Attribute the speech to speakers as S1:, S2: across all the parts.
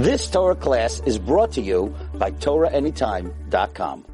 S1: This Torah class is brought to you by TorahAnytime.com.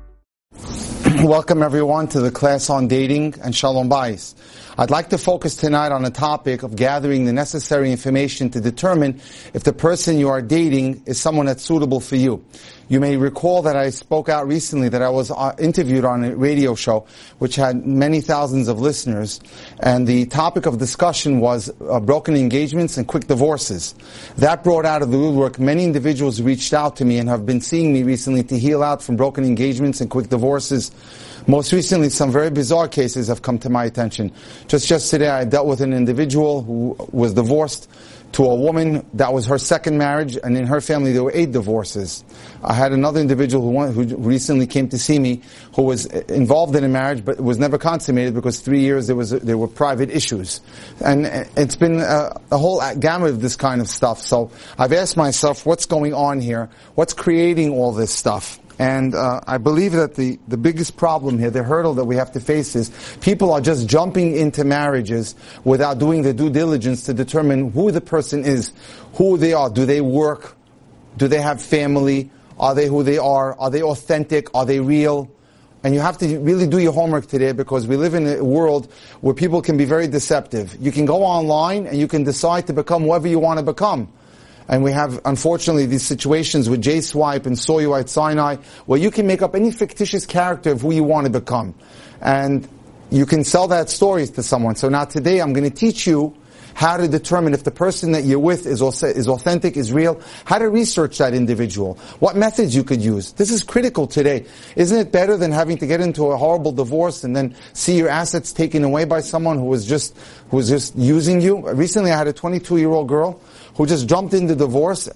S2: Welcome everyone to the class on dating and Shalom Bayis. I'd like to focus tonight on the topic of gathering the necessary information to determine if the person you are dating is someone that's suitable for you. You may recall that I spoke out recently that I was uh, interviewed on a radio show which had many thousands of listeners and the topic of discussion was uh, broken engagements and quick divorces. That brought out of the woodwork many individuals reached out to me and have been seeing me recently to heal out from broken engagements and quick divorces most recently, some very bizarre cases have come to my attention. Just yesterday, I dealt with an individual who was divorced to a woman that was her second marriage, and in her family there were eight divorces. I had another individual who, who recently came to see me, who was uh, involved in a marriage, but was never consummated because three years there was there were private issues, and uh, it's been a, a whole gamut of this kind of stuff. So I've asked myself, what's going on here? What's creating all this stuff? And uh, I believe that the, the biggest problem here, the hurdle that we have to face is people are just jumping into marriages without doing the due diligence to determine who the person is, who they are. Do they work? Do they have family? Are they who they are? Are they authentic? Are they real? And you have to really do your homework today because we live in a world where people can be very deceptive. You can go online and you can decide to become whoever you want to become. And we have, unfortunately, these situations with J-Swipe and Soy Sinai, where you can make up any fictitious character of who you want to become. And you can sell that story to someone. So now today I'm going to teach you how to determine if the person that you're with is, is authentic, is real, how to research that individual, what methods you could use. This is critical today. Isn't it better than having to get into a horrible divorce and then see your assets taken away by someone who was just, who was just using you? Recently I had a 22 year old girl who just jumped into divorce,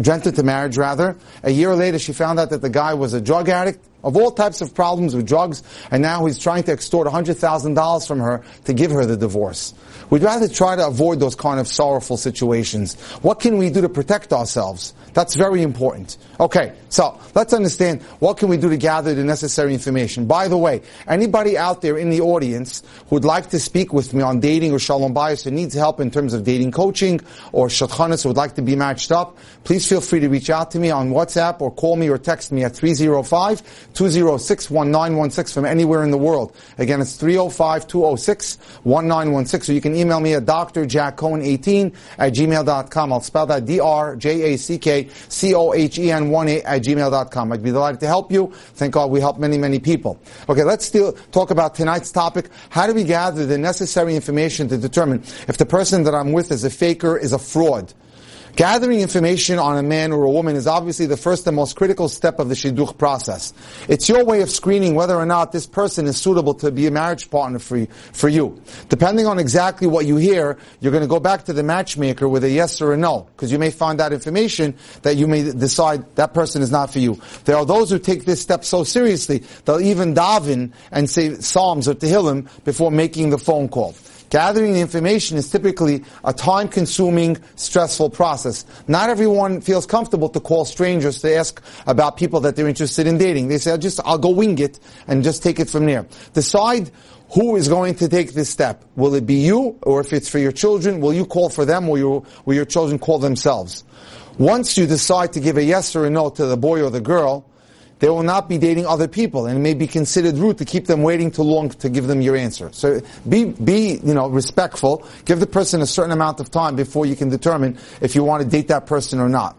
S2: jumped into marriage rather. A year later, she found out that the guy was a drug addict of all types of problems with drugs, and now he's trying to extort $100,000 from her to give her the divorce. We'd rather try to avoid those kind of sorrowful situations. What can we do to protect ourselves? That's very important. Okay, so let's understand what can we do to gather the necessary information. By the way, anybody out there in the audience who would like to speak with me on dating or shalom bayis or needs help in terms of dating coaching or shadchanis or would like to be matched up, please feel free to reach out to me on WhatsApp or call me or text me at 305-206-1916 from anywhere in the world. Again, it's 305-206-1916 or you can email me at drjackcohen18 at gmail.com. I'll spell that D-R-J-A-C-K-C-O-H-E-N-1-8 at gmail.com. I'd be delighted to help you. Thank God we help many, many people. Okay, let's still talk about tonight's topic. How do we gather the necessary information to determine if the person that I'm with is a faker, is a fraud? Gathering information on a man or a woman is obviously the first and most critical step of the shidduch process. It's your way of screening whether or not this person is suitable to be a marriage partner for you. For you. Depending on exactly what you hear, you're going to go back to the matchmaker with a yes or a no, because you may find out information that you may decide that person is not for you. There are those who take this step so seriously, they'll even daven and say psalms or tehillim before making the phone call. Gathering information is typically a time-consuming, stressful process. Not everyone feels comfortable to call strangers to ask about people that they're interested in dating. They say, I'll just, I'll go wing it and just take it from there. Decide who is going to take this step. Will it be you, or if it's for your children, will you call for them, or your, will your children call themselves? Once you decide to give a yes or a no to the boy or the girl, they will not be dating other people, and it may be considered rude to keep them waiting too long to give them your answer. So be, be, you know, respectful. Give the person a certain amount of time before you can determine if you want to date that person or not.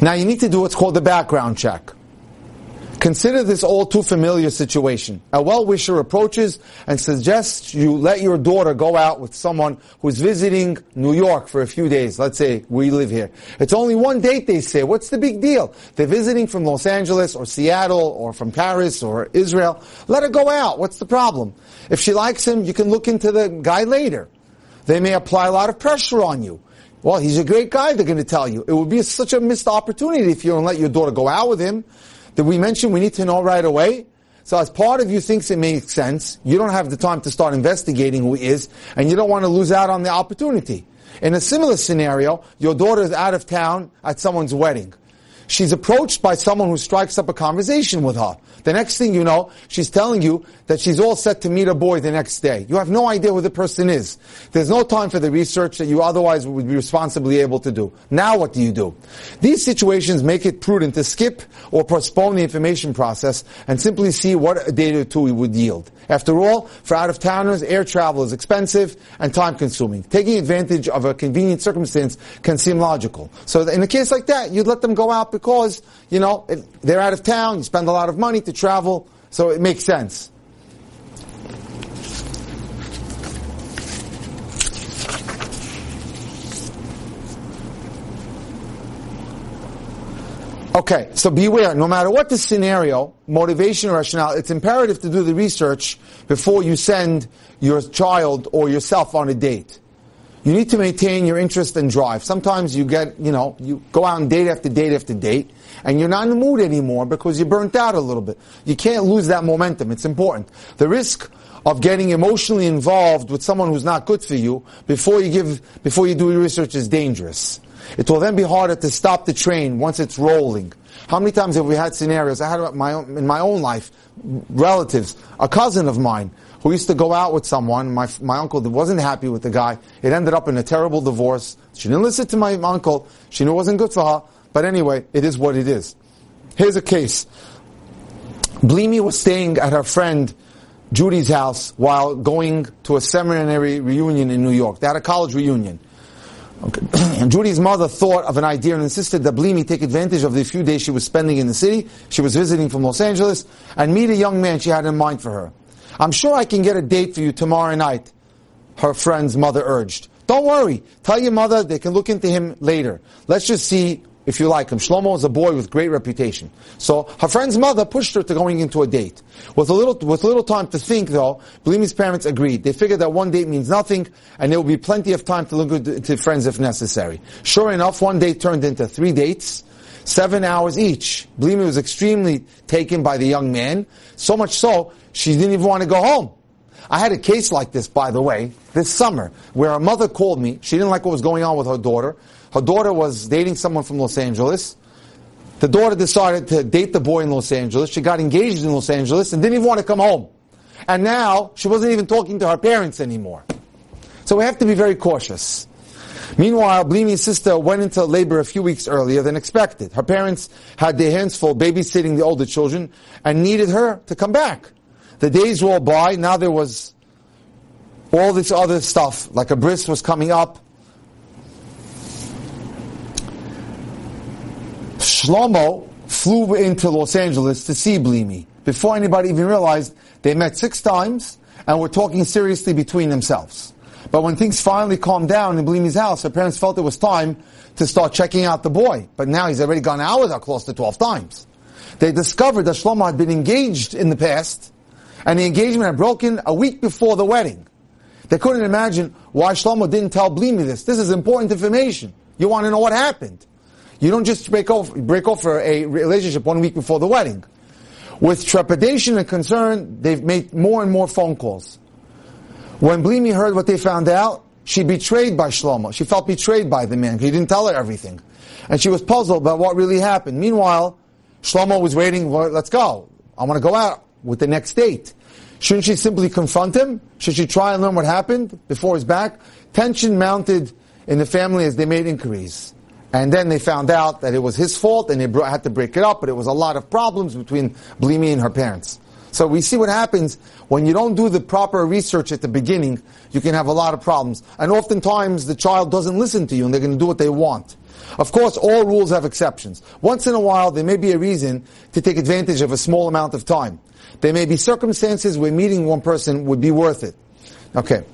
S2: Now you need to do what's called the background check. Consider this all too familiar situation. A well-wisher approaches and suggests you let your daughter go out with someone who's visiting New York for a few days. Let's say we live here. It's only one date, they say. What's the big deal? They're visiting from Los Angeles or Seattle or from Paris or Israel. Let her go out. What's the problem? If she likes him, you can look into the guy later. They may apply a lot of pressure on you. Well, he's a great guy, they're going to tell you. It would be such a missed opportunity if you don't let your daughter go out with him. Did we mention we need to know right away? So as part of you thinks it makes sense, you don't have the time to start investigating who he is, and you don't want to lose out on the opportunity. In a similar scenario, your daughter is out of town at someone's wedding. She's approached by someone who strikes up a conversation with her. The next thing you know, she's telling you that she's all set to meet a boy the next day. You have no idea who the person is. There's no time for the research that you otherwise would be responsibly able to do. Now what do you do? These situations make it prudent to skip or postpone the information process and simply see what a day or two would yield. After all, for out-of-towners, air travel is expensive and time-consuming. Taking advantage of a convenient circumstance can seem logical. So in a case like that, you'd let them go out because, you know, they're out of town, you spend a lot of money to travel, so it makes sense. Okay, so beware, no matter what the scenario, motivation rationale, it's imperative to do the research before you send your child or yourself on a date. You need to maintain your interest and drive. Sometimes you get, you know, you go out on date after date after date, and you're not in the mood anymore because you're burnt out a little bit. You can't lose that momentum. It's important. The risk of getting emotionally involved with someone who's not good for you before you give, before you do your research is dangerous. It will then be harder to stop the train once it's rolling. How many times have we had scenarios? I had my own, in my own life, relatives, a cousin of mine who used to go out with someone. My, my uncle wasn't happy with the guy. It ended up in a terrible divorce. She didn't listen to my uncle. She knew it wasn't good for her. But anyway, it is what it is. Here's a case. Blimi was staying at her friend Judy's house while going to a seminary reunion in New York. They had a college reunion. Okay. and Judy's mother thought of an idea and insisted that Blimi take advantage of the few days she was spending in the city. She was visiting from Los Angeles and meet a young man she had in mind for her. I'm sure I can get a date for you tomorrow night, her friend's mother urged. Don't worry. Tell your mother they can look into him later. Let's just see if you like him. Shlomo is a boy with great reputation. So her friend's mother pushed her to going into a date. With a little, with little time to think though, Blimi's parents agreed. They figured that one date means nothing and there will be plenty of time to look into friends if necessary. Sure enough, one date turned into three dates, seven hours each. Blimi was extremely taken by the young man, so much so, she didn't even want to go home. I had a case like this, by the way, this summer, where a mother called me. She didn't like what was going on with her daughter. Her daughter was dating someone from Los Angeles. The daughter decided to date the boy in Los Angeles. She got engaged in Los Angeles and didn't even want to come home. And now she wasn't even talking to her parents anymore. So we have to be very cautious. Meanwhile, Blimi's sister went into labor a few weeks earlier than expected. Her parents had their hands full babysitting the older children and needed her to come back. The days rolled by. Now there was all this other stuff, like a bris was coming up. Shlomo flew into Los Angeles to see Blimi. Before anybody even realized, they met six times and were talking seriously between themselves. But when things finally calmed down in Blimi's house, her parents felt it was time to start checking out the boy. But now he's already gone out with her close to 12 times. They discovered that Shlomo had been engaged in the past, and the engagement had broken a week before the wedding. They couldn't imagine why Shlomo didn't tell Blimi this. This is important information. You want to know what happened. You don't just break off, break off for a relationship one week before the wedding. With trepidation and concern, they've made more and more phone calls. When Blimi heard what they found out, she betrayed by Shlomo. She felt betrayed by the man. He didn't tell her everything. And she was puzzled about what really happened. Meanwhile, Shlomo was waiting, well, let's go. I want to go out with the next date. Shouldn't she simply confront him? Should she try and learn what happened before his back? Tension mounted in the family as they made inquiries. And then they found out that it was his fault and they had to break it up, but it was a lot of problems between Blimi and her parents. So we see what happens when you don't do the proper research at the beginning, you can have a lot of problems. And oftentimes the child doesn't listen to you and they're going to do what they want. Of course, all rules have exceptions. Once in a while, there may be a reason to take advantage of a small amount of time. There may be circumstances where meeting one person would be worth it. Okay.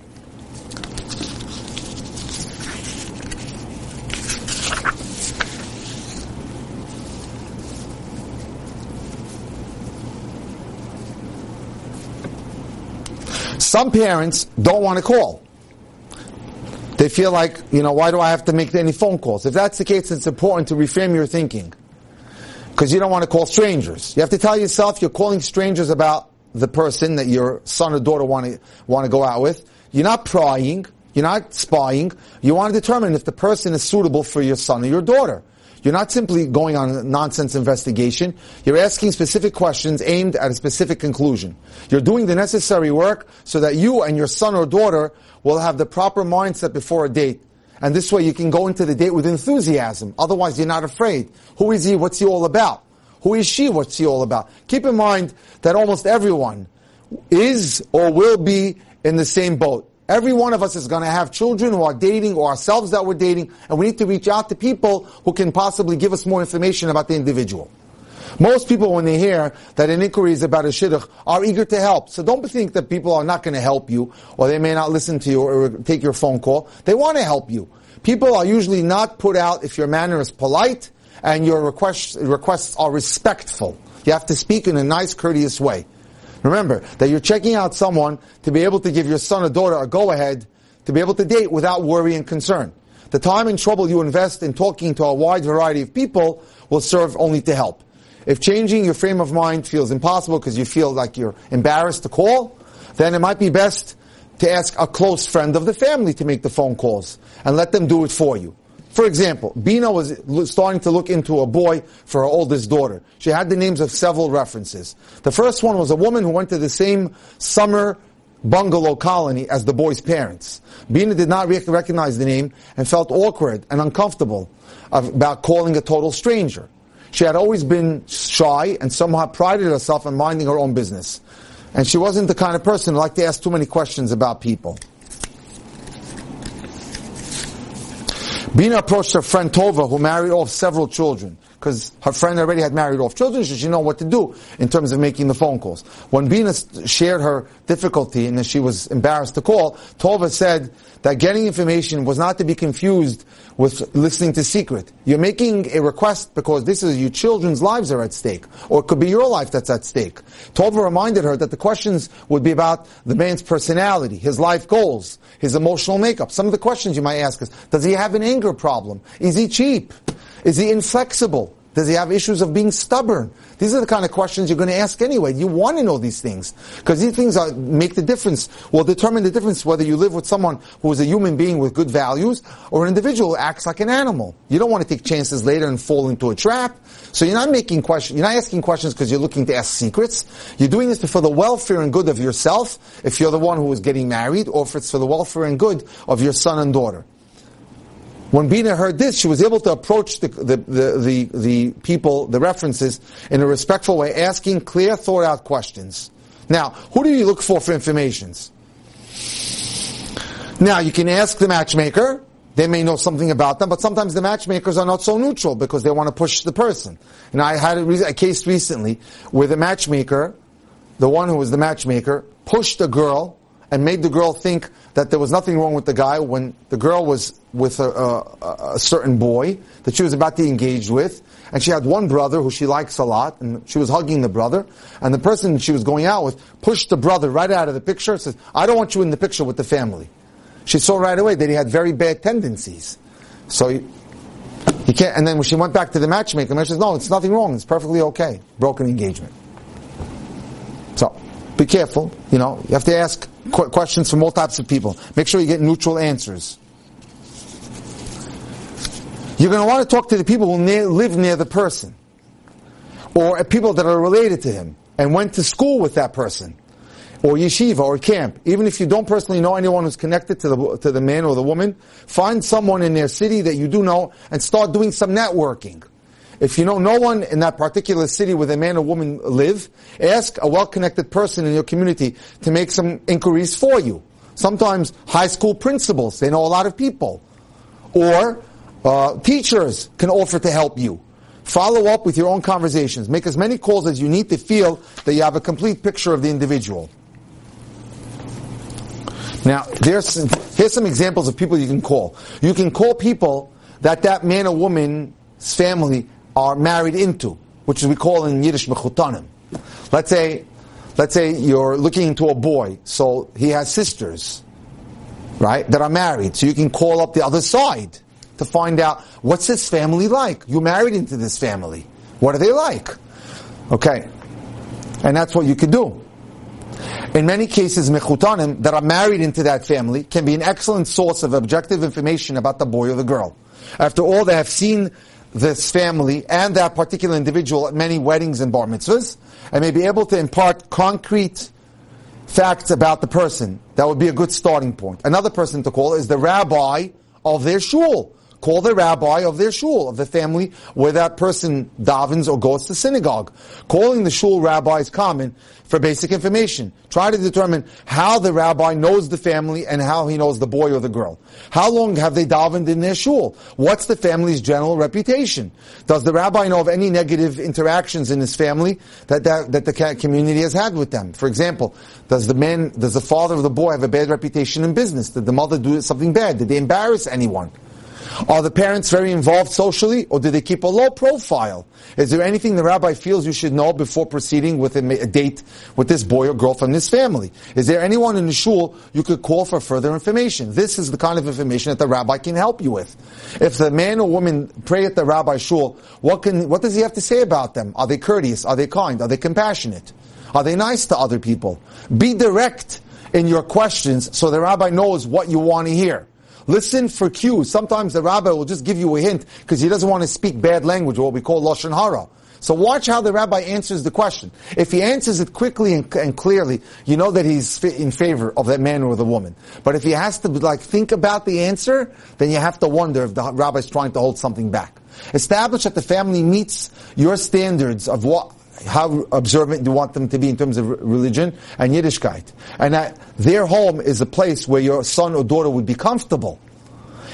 S2: Some parents don't want to call. They feel like, you know, why do I have to make any phone calls? If that's the case, it's important to reframe your thinking. Because you don't want to call strangers. You have to tell yourself you're calling strangers about the person that your son or daughter want to, want to go out with. You're not prying. You're not spying. You want to determine if the person is suitable for your son or your daughter. You're not simply going on a nonsense investigation. You're asking specific questions aimed at a specific conclusion. You're doing the necessary work so that you and your son or daughter will have the proper mindset before a date. And this way you can go into the date with enthusiasm. Otherwise you're not afraid. Who is he? What's he all about? Who is she? What's she all about? Keep in mind that almost everyone is or will be in the same boat. Every one of us is going to have children who are dating or ourselves that we're dating, and we need to reach out to people who can possibly give us more information about the individual. Most people, when they hear that an inquiry is about a shidduch, are eager to help. So don't think that people are not going to help you, or they may not listen to you or take your phone call. They want to help you. People are usually not put out if your manner is polite and your requests, requests are respectful. You have to speak in a nice, courteous way. Remember that you're checking out someone to be able to give your son or daughter a go-ahead to be able to date without worry and concern. The time and trouble you invest in talking to a wide variety of people will serve only to help. If changing your frame of mind feels impossible because you feel like you're embarrassed to call, then it might be best to ask a close friend of the family to make the phone calls and let them do it for you. For example, Bina was starting to look into a boy for her oldest daughter. She had the names of several references. The first one was a woman who went to the same summer bungalow colony as the boy's parents. Bina did not recognize the name and felt awkward and uncomfortable about calling a total stranger. She had always been shy and somehow prided herself in minding her own business. And she wasn't the kind of person who liked to ask too many questions about people. Bina approached her friend Tova, who married off several children, because her friend already had married off children, she know what to do in terms of making the phone calls. When Bina shared her difficulty and that she was embarrassed to call, Tova said that getting information was not to be confused with listening to secret. You're making a request because this is your children's lives are at stake, or it could be your life that's at stake. Tova reminded her that the questions would be about the man's personality, his life goals, his emotional makeup. Some of the questions you might ask is, does he have an anger problem? Is he cheap? Is he inflexible? Does he have issues of being stubborn? These are the kind of questions you're going to ask anyway. You want to know these things. Because these things are, make the difference, will determine the difference whether you live with someone who is a human being with good values or an individual who acts like an animal. You don't want to take chances later and fall into a trap. So you're not making questions, you're not asking questions because you're looking to ask secrets. You're doing this for the welfare and good of yourself, if you're the one who is getting married, or if it's for the welfare and good of your son and daughter. When Bina heard this, she was able to approach the, the, the, the, the people, the references, in a respectful way, asking clear, thought out questions. Now, who do you look for for informations? Now, you can ask the matchmaker. They may know something about them, but sometimes the matchmakers are not so neutral because they want to push the person. And I had a, a case recently where the matchmaker, the one who was the matchmaker, pushed a girl and made the girl think that there was nothing wrong with the guy when the girl was with a, a, a, certain boy that she was about to engage with, and she had one brother who she likes a lot, and she was hugging the brother, and the person she was going out with pushed the brother right out of the picture, says, I don't want you in the picture with the family. She saw right away that he had very bad tendencies. So he, he can't, and then when she went back to the matchmaker, matchmaker says, no, it's nothing wrong, it's perfectly okay. Broken engagement. So, be careful, you know, you have to ask questions from all types of people. Make sure you get neutral answers. You're going to want to talk to the people who near, live near the person, or uh, people that are related to him and went to school with that person, or yeshiva or camp. Even if you don't personally know anyone who's connected to the to the man or the woman, find someone in their city that you do know and start doing some networking. If you know no one in that particular city where the man or woman live, ask a well-connected person in your community to make some inquiries for you. Sometimes high school principals, they know a lot of people. Or uh, teachers can offer to help you. Follow up with your own conversations. Make as many calls as you need to feel that you have a complete picture of the individual. Now, there's, here's some examples of people you can call. You can call people that that man or woman's family are married into, which we call in Yiddish mechutanim. Let's say, let's say you're looking into a boy, so he has sisters, right, that are married. So you can call up the other side to find out what's this family like. You married into this family. What are they like? Okay. And that's what you could do. In many cases, mechutanim that are married into that family can be an excellent source of objective information about the boy or the girl. After all, they have seen this family and that particular individual at many weddings and bar mitzvahs, and may be able to impart concrete facts about the person. That would be a good starting point. Another person to call is the rabbi of their shul. Call the rabbi of their shul, of the family where that person davens or goes to synagogue. Calling the shul rabbi is common for basic information. Try to determine how the rabbi knows the family and how he knows the boy or the girl. How long have they davened in their shul? What's the family's general reputation? Does the rabbi know of any negative interactions in his family that, that, that the community has had with them? For example, does the man, does the father of the boy have a bad reputation in business? Did the mother do something bad? Did they embarrass anyone? Are the parents very involved socially, or do they keep a low profile? Is there anything the rabbi feels you should know before proceeding with a, a date with this boy or girl from this family? Is there anyone in the shul you could call for further information? This is the kind of information that the rabbi can help you with. If the man or woman pray at the rabbi shul, what can, what does he have to say about them? Are they courteous? Are they kind? Are they compassionate? Are they nice to other people? Be direct in your questions so the rabbi knows what you want to hear. Listen for cues. Sometimes the rabbi will just give you a hint because he doesn't want to speak bad language, what we call lashon hara. So watch how the rabbi answers the question. If he answers it quickly and, and, clearly, you know that he's in favor of that man or the woman. But if he has to like think about the answer, then you have to wonder if the rabbi is trying to hold something back. Establish that the family meets your standards of what how observant do you want them to be in terms of religion and Yiddishkeit. And that their home is a place where your son or daughter would be comfortable.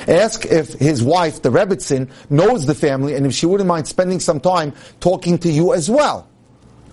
S2: Ask if his wife, the Rebbetzin, knows the family and if she wouldn't mind spending some time talking to you as well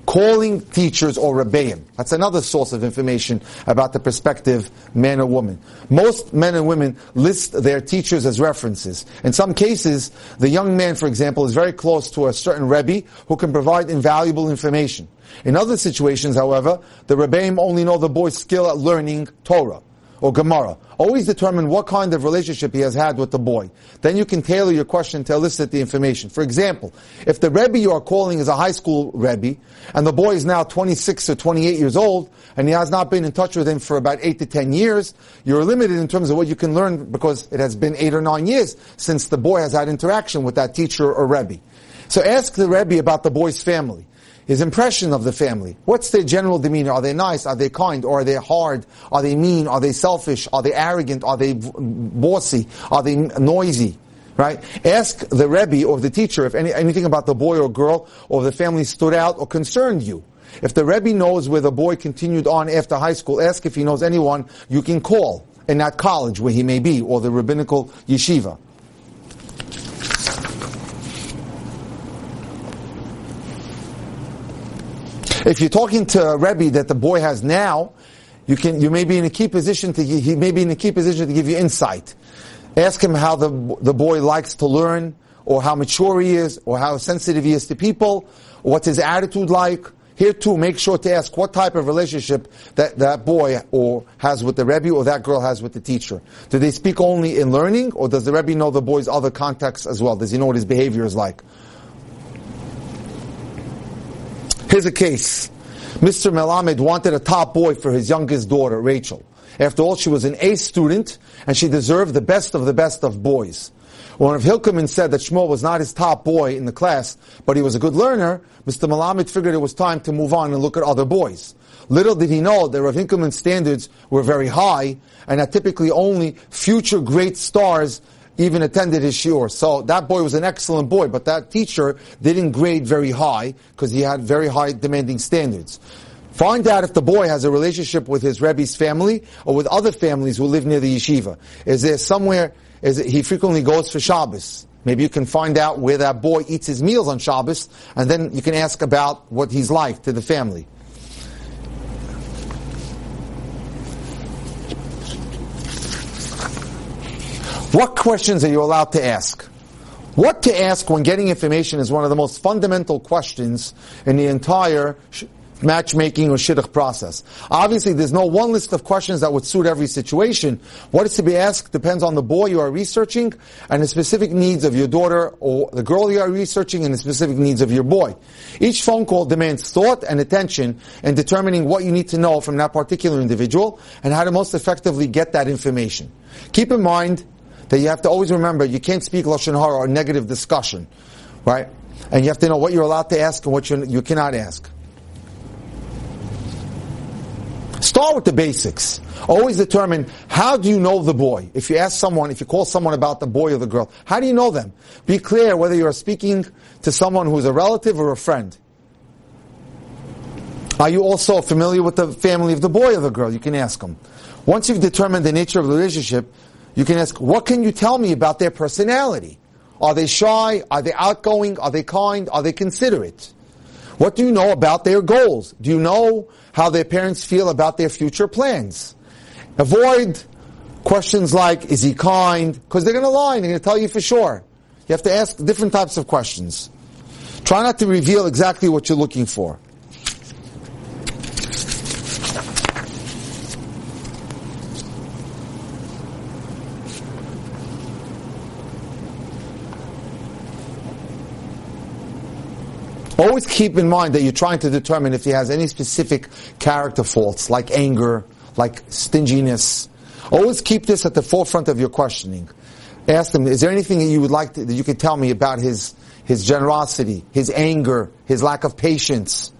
S2: calling teachers or rebbeim. That's another source of information about the prospective man or woman. Most men and women list their teachers as references. In some cases, the young man, for example, is very close to a certain rebbe who can provide invaluable information. In other situations, however, the rebbeim only know the boy's skill at learning Torah or Gemara. Always determine what kind of relationship he has had with the boy. Then you can tailor your question to elicit the information. For example, if the Rebbe you are calling is a high school Rebbe, and the boy is now 26 or 28 years old, and he has not been in touch with him for about 8 to 10 years, you're limited in terms of what you can learn because it has been 8 or 9 years since the boy has had interaction with that teacher or Rebbe. So ask the Rebbe about the boy's family his impression of the family. What's their general demeanor? Are they nice? Are they kind? Or are they hard? Are they mean? Are they selfish? Are they arrogant? Are they bossy? Are they noisy? Right? Ask the Rebbe or the teacher if any, anything about the boy or girl or the family stood out or concerned you. If the Rebbe knows where the boy continued on after high school, ask if he knows anyone you can call in that college where he may be or the rabbinical yeshiva. If you're talking to a Rebbe that the boy has now, you can, you may be in a key position to, he may be in a key position to give you insight. Ask him how the, the boy likes to learn, or how mature he is, or how sensitive he is to people, or what's his attitude like. Here too, make sure to ask what type of relationship that, that boy or has with the Rebbe or that girl has with the teacher. Do they speak only in learning, or does the Rebbe know the boy's other contexts as well? Does he know what his behavior is like? Here's a case. Mr. Melamed wanted a top boy for his youngest daughter, Rachel. After all, she was an A student, and she deserved the best of the best of boys. When Rav Hilkeman said that Shmuel was not his top boy in the class, but he was a good learner, Mr. Melamed figured it was time to move on and look at other boys. Little did he know that Rav Hilkeman's standards were very high, and that typically only future great stars even attended his shiur. So that boy was an excellent boy, but that teacher didn't grade very high because he had very high demanding standards. Find out if the boy has a relationship with his Rebbe's family or with other families who live near the yeshiva. Is there somewhere, is it, he frequently goes for Shabbos. Maybe you can find out where that boy eats his meals on Shabbos, and then you can ask about what he's like to the family. What questions are you allowed to ask? What to ask when getting information is one of the most fundamental questions in the entire matchmaking or shidduch process. Obviously, there's no one list of questions that would suit every situation. What is to be asked depends on the boy you are researching and the specific needs of your daughter or the girl you are researching and the specific needs of your boy. Each phone call demands thought and attention in determining what you need to know from that particular individual and how to most effectively get that information. Keep in mind that you have to always remember you can't speak lashon hara or negative discussion. right? And you have to know what you're allowed to ask and what you you cannot ask. Start with the basics. Always determine how do you know the boy. If you ask someone, if you call someone about the boy or the girl, how do you know them? Be clear whether you're speaking to someone who's a relative or a friend. Are you also familiar with the family of the boy or the girl? You can ask them. Once you've determined the nature of the relationship, you can ask, what can you tell me about their personality? Are they shy? Are they outgoing? Are they kind? Are they considerate? What do you know about their goals? Do you know how their parents feel about their future plans? Avoid questions like, is he kind? Because they're going to lie, and they're going to tell you for sure. You have to ask different types of questions. Try not to reveal exactly what you're looking for. Always keep in mind that you're trying to determine if he has any specific character faults, like anger, like stinginess. Always keep this at the forefront of your questioning. Ask them, is there anything that you would like to, that you could tell me about his, his generosity, his anger, his lack of patience?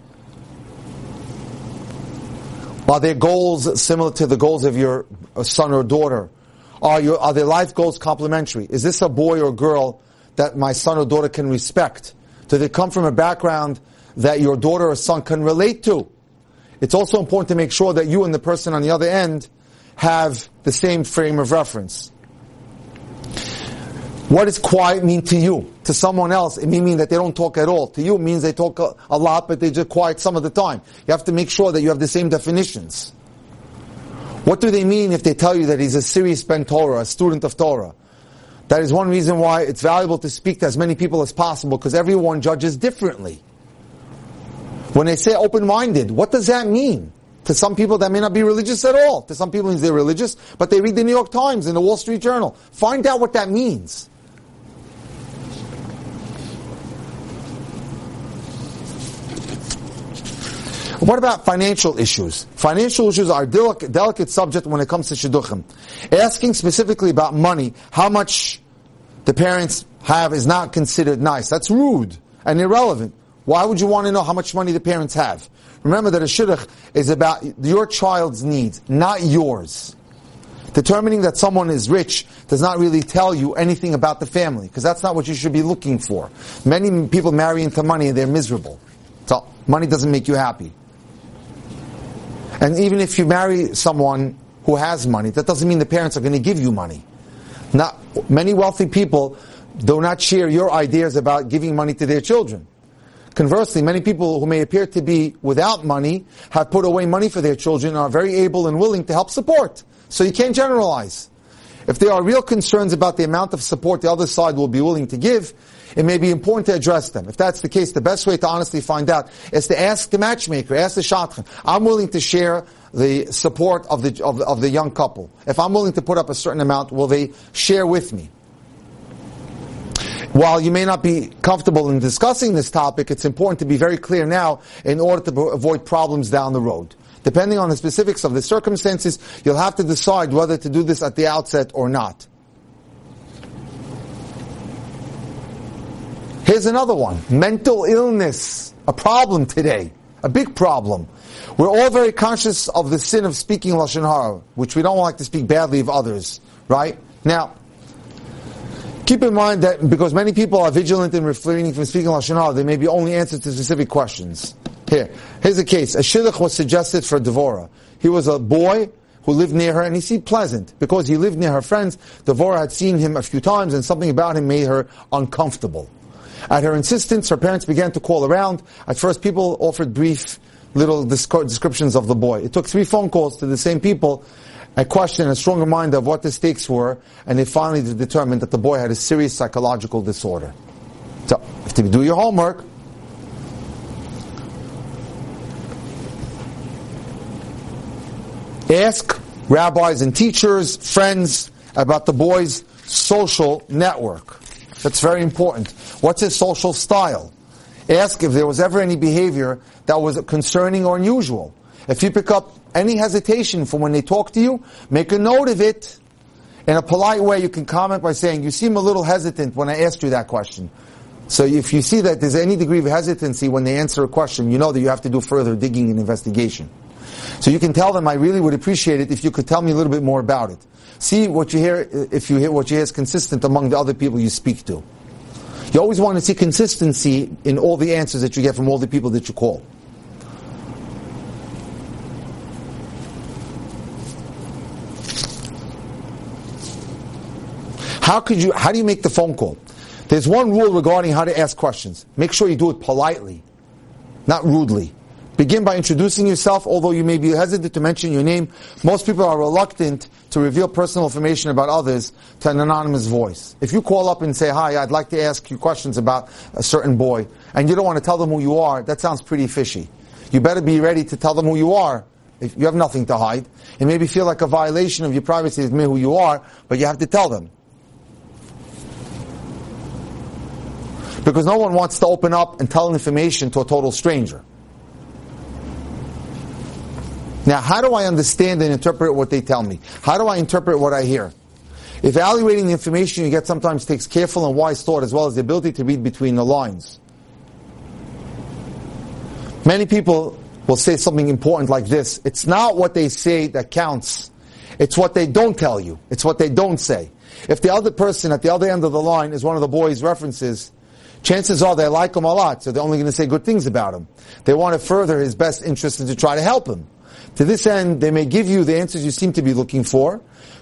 S2: Are their goals similar to the goals of your son or daughter? Are, your, are their life goals complementary? Is this a boy or girl that my son or daughter can respect? Do they come from a background that your daughter or son can relate to? It's also important to make sure that you and the person on the other end have the same frame of reference. What does quiet mean to you? To someone else, it may mean that they don't talk at all. To you, it means they talk a, lot, but they just quiet some of the time. You have to make sure that you have the same definitions. What do they mean if they tell you that he's a serious Ben Torah, a student of Torah? That is one reason why it's valuable to speak to as many people as possible because everyone judges differently. When they say open-minded, what does that mean? To some people that may not be religious at all. To some people means they're religious, but they read the New York Times and the Wall Street Journal. Find out what that means. What about financial issues? Financial issues are a delicate, delicate subject when it comes to shidduchim. Asking specifically about money, how much the parents have is not considered nice. That's rude and irrelevant. Why would you want to know how much money the parents have? Remember that a shidduch is about your child's needs, not yours. Determining that someone is rich does not really tell you anything about the family, because that's not what you should be looking for. Many people marry into money and they're miserable. So money doesn't make you happy. And even if you marry someone who has money, that doesn't mean the parents are going to give you money. Not many wealthy people do not share your ideas about giving money to their children. Conversely, many people who may appear to be without money have put away money for their children and are very able and willing to help support. So you can't generalize. If there are real concerns about the amount of support the other side will be willing to give, it may be important to address them. If that's the case, the best way to honestly find out is to ask the matchmaker, ask the shadchan. I'm willing to share the support of the, of, of the young couple. If I'm willing to put up a certain amount, will they share with me? While you may not be comfortable in discussing this topic, it's important to be very clear now in order to avoid problems down the road. Depending on the specifics of the circumstances, you'll have to decide whether to do this at the outset or not. Here's another one. Mental illness. A problem today. A big problem. We're all very conscious of the sin of speaking Lashon Hara, which we don't like to speak badly of others, right? Now, keep in mind that because many people are vigilant in refraining from speaking Lashon Hara, they may be only answered to specific questions. Here, here's a case. A shidduch was suggested for Devora. He was a boy who lived near her, and he seemed pleasant. Because he lived near her friends, Devora had seen him a few times, and something about him made her uncomfortable. At her insistence, her parents began to call around. At first, people offered brief little descriptions of the boy. It took three phone calls to the same people, a question, a strong reminder of what the stakes were, and they finally determined that the boy had a serious psychological disorder. So, if you do your homework, ask rabbis and teachers, friends about the boy's social network. That's very important. What's his social style? Ask if there was ever any behavior that was concerning or unusual. If you pick up any hesitation from when they talk to you, make a note of it. In a polite way, you can comment by saying, you seem a little hesitant when I asked you that question. So if you see that there's any degree of hesitancy when they answer a question, you know that you have to do further digging and investigation. So you can tell them, I really would appreciate it if you could tell me a little bit more about it. See what you hear, if you hear what you hear is consistent among the other people you speak to. You always want to see consistency in all the answers that you get from all the people that you call. How could you, how do you make the phone call? There's one rule regarding how to ask questions. Make sure you do it politely, not rudely. Begin by introducing yourself, although you may be hesitant to mention your name. Most people are reluctant to reveal personal information about others to an anonymous voice. If you call up and say, hi, I'd like to ask you questions about a certain boy, and you don't want to tell them who you are, that sounds pretty fishy. You better be ready to tell them who you are. If you have nothing to hide. It maybe feel like a violation of your privacy to admit who you are, but you have to tell them. Because no one wants to open up and tell information to a total stranger. Now, how do I understand and interpret what they tell me? How do I interpret what I hear? Evaluating the information you get sometimes takes careful and wise thought as well as the ability to read between the lines. Many people will say something important like this. It's not what they say that counts. It's what they don't tell you. It's what they don't say. If the other person at the other end of the line is one of the boy's references, chances are they like him a lot, so they're only going to say good things about him. They want to further his best interest and to try to help him. To this end, they may give you the answers you seem to be looking for,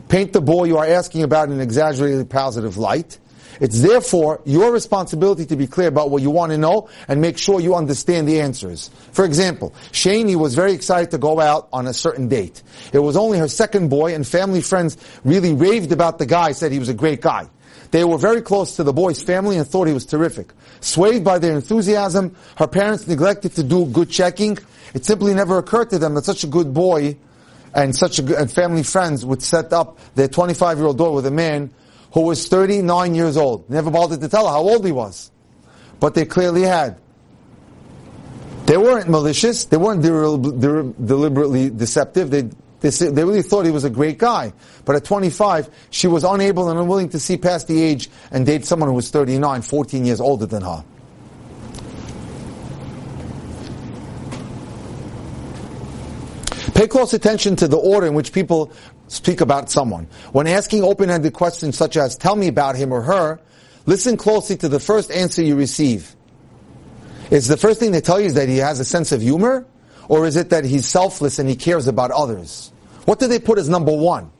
S2: paint the boy you are asking about in an exaggerated positive light. It's therefore your responsibility to be clear about what you want to know and make sure you understand the answers. For example, Shani was very excited to go out on a certain date. It was only her second boy and family friends really raved about the guy, said he was a great guy. They were very close to the boy's family and thought he was terrific. Swayed by their enthusiasm, her parents neglected to do good checking. It simply never occurred to them that such a good boy and such a good, and family friends would set up their 25 year old daughter with a man who was 39 years old. Never bothered to tell her how old he was. But they clearly had. They weren't malicious. They weren't deliberately deceptive. They they, they really thought he was a great guy. But at 25, she was unable and unwilling to see past the age and date someone who was 39, 14 years older than her. Pay close attention to the order in which people speak about someone. When asking open-ended questions such as, tell me about him or her, listen closely to the first answer you receive. Is the first thing they tell you is that he has a sense of humor? Or is it that he's selfless and he cares about others? What do they put as number one?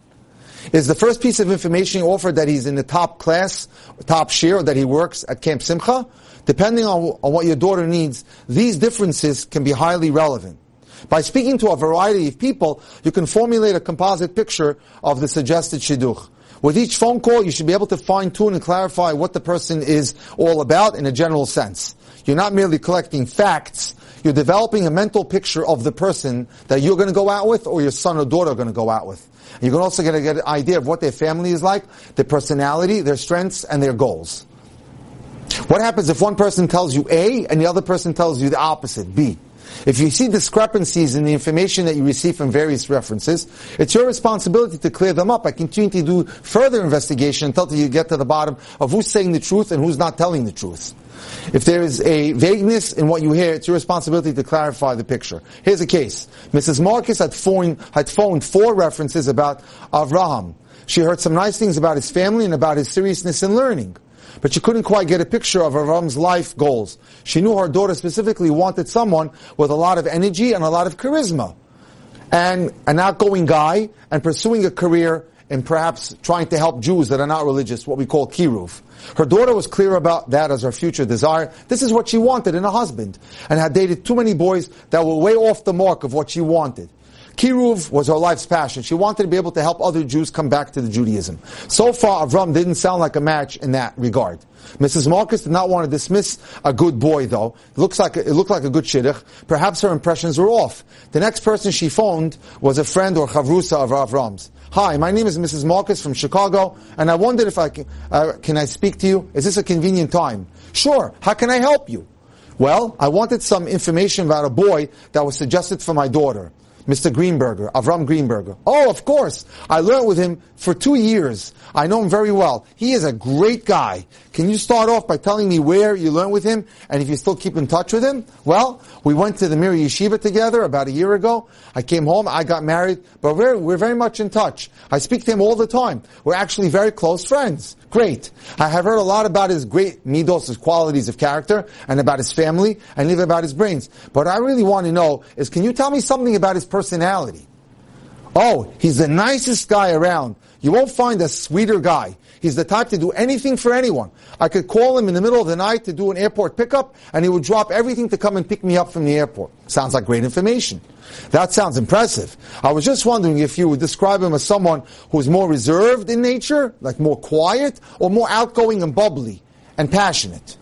S2: Is the first piece of information offered that he's in the top class, top shiur, or that he works at Camp Simcha? Depending on, on what your daughter needs, these differences can be highly relevant. By speaking to a variety of people, you can formulate a composite picture of the suggested shidduch. With each phone call, you should be able to fine tune and clarify what the person is all about in a general sense. You're not merely collecting facts, you're developing a mental picture of the person that you're going to go out with or your son or daughter are going to go out with. And you're also going to get an idea of what their family is like, their personality, their strengths, and their goals. What happens if one person tells you A and the other person tells you the opposite, B? If you see discrepancies in the information that you receive from various references, it's your responsibility to clear them up by continue to do further investigation until you get to the bottom of who's saying the truth and who's not telling the truth. If there is a vagueness in what you hear, it's your responsibility to clarify the picture. Here's a case. Mrs. Marcus had phoned, had phoned four references about Avraham. She heard some nice things about his family and about his seriousness in learning. But she couldn't quite get a picture of Avram's life goals. She knew her daughter specifically wanted someone with a lot of energy and a lot of charisma. And an outgoing guy and pursuing a career in perhaps trying to help Jews that are not religious, what we call kiruv. Her daughter was clear about that as her future desire. This is what she wanted in a husband, and had dated too many boys that were way off the mark of what she wanted. Kiruv was her life's passion. She wanted to be able to help other Jews come back to the Judaism. So far, Avram didn't sound like a match in that regard. Mrs. Marcus did not want to dismiss a good boy, though. It looks like it looked like a good shidduch. Perhaps her impressions were off. The next person she phoned was a friend or chavrusa of Avram's. Hi, my name is Mrs. Marcus from Chicago, and I wondered if I can, uh, can I speak to you? Is this a convenient time? Sure. How can I help you? Well, I wanted some information about a boy that was suggested for my daughter. Mr. Greenberger, Avram Greenberger. Oh, of course. I learned with him for two years. I know him very well. He is a great guy. Can you start off by telling me where you learned with him and if you still keep in touch with him? Well, we went to the Mir Yeshiva together about a year ago. I came home, I got married, but we're, we're very much in touch. I speak to him all the time. We're actually very close friends. Great. I have heard a lot about his great midos, his qualities of character, and about his family, and even about his brains. But I really want to know is, can you tell me something about his personality? Oh, he's the nicest guy around. You won't find a sweeter guy. He's the type to do anything for anyone. I could call him in the middle of the night to do an airport pickup, and he would drop everything to come and pick me up from the airport. Sounds like great information. That sounds impressive. I was just wondering if you would describe him as someone who's more reserved in nature, like more quiet, or more outgoing and bubbly and passionate.